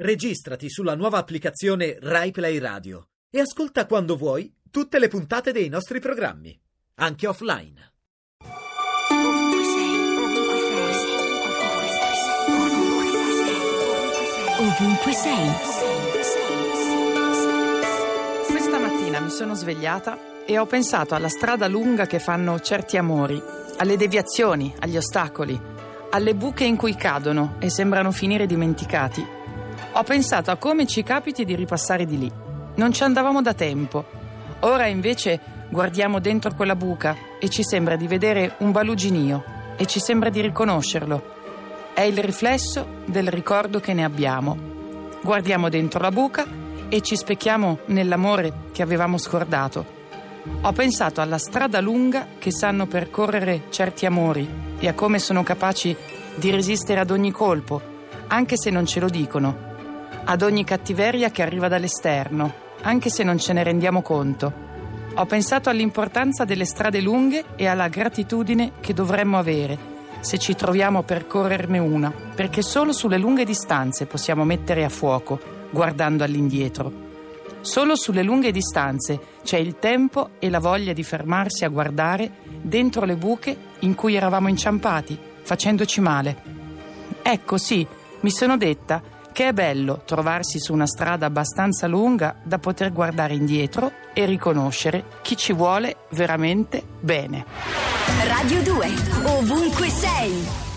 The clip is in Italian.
Registrati sulla nuova applicazione RaiPlay Radio e ascolta quando vuoi tutte le puntate dei nostri programmi, anche offline. Ovunque sei. Questa mattina mi sono svegliata e ho pensato alla strada lunga che fanno certi amori, alle deviazioni, agli ostacoli, alle buche in cui cadono e sembrano finire dimenticati ho pensato a come ci capiti di ripassare di lì. Non ci andavamo da tempo. Ora invece guardiamo dentro quella buca e ci sembra di vedere un baluginio e ci sembra di riconoscerlo. È il riflesso del ricordo che ne abbiamo. Guardiamo dentro la buca e ci specchiamo nell'amore che avevamo scordato. Ho pensato alla strada lunga che sanno percorrere certi amori e a come sono capaci di resistere ad ogni colpo, anche se non ce lo dicono ad ogni cattiveria che arriva dall'esterno, anche se non ce ne rendiamo conto. Ho pensato all'importanza delle strade lunghe e alla gratitudine che dovremmo avere se ci troviamo a percorrerne una, perché solo sulle lunghe distanze possiamo mettere a fuoco, guardando all'indietro. Solo sulle lunghe distanze c'è il tempo e la voglia di fermarsi a guardare dentro le buche in cui eravamo inciampati, facendoci male. Ecco sì, mi sono detta che è bello trovarsi su una strada abbastanza lunga da poter guardare indietro e riconoscere chi ci vuole veramente bene. Radio 2, ovunque sei.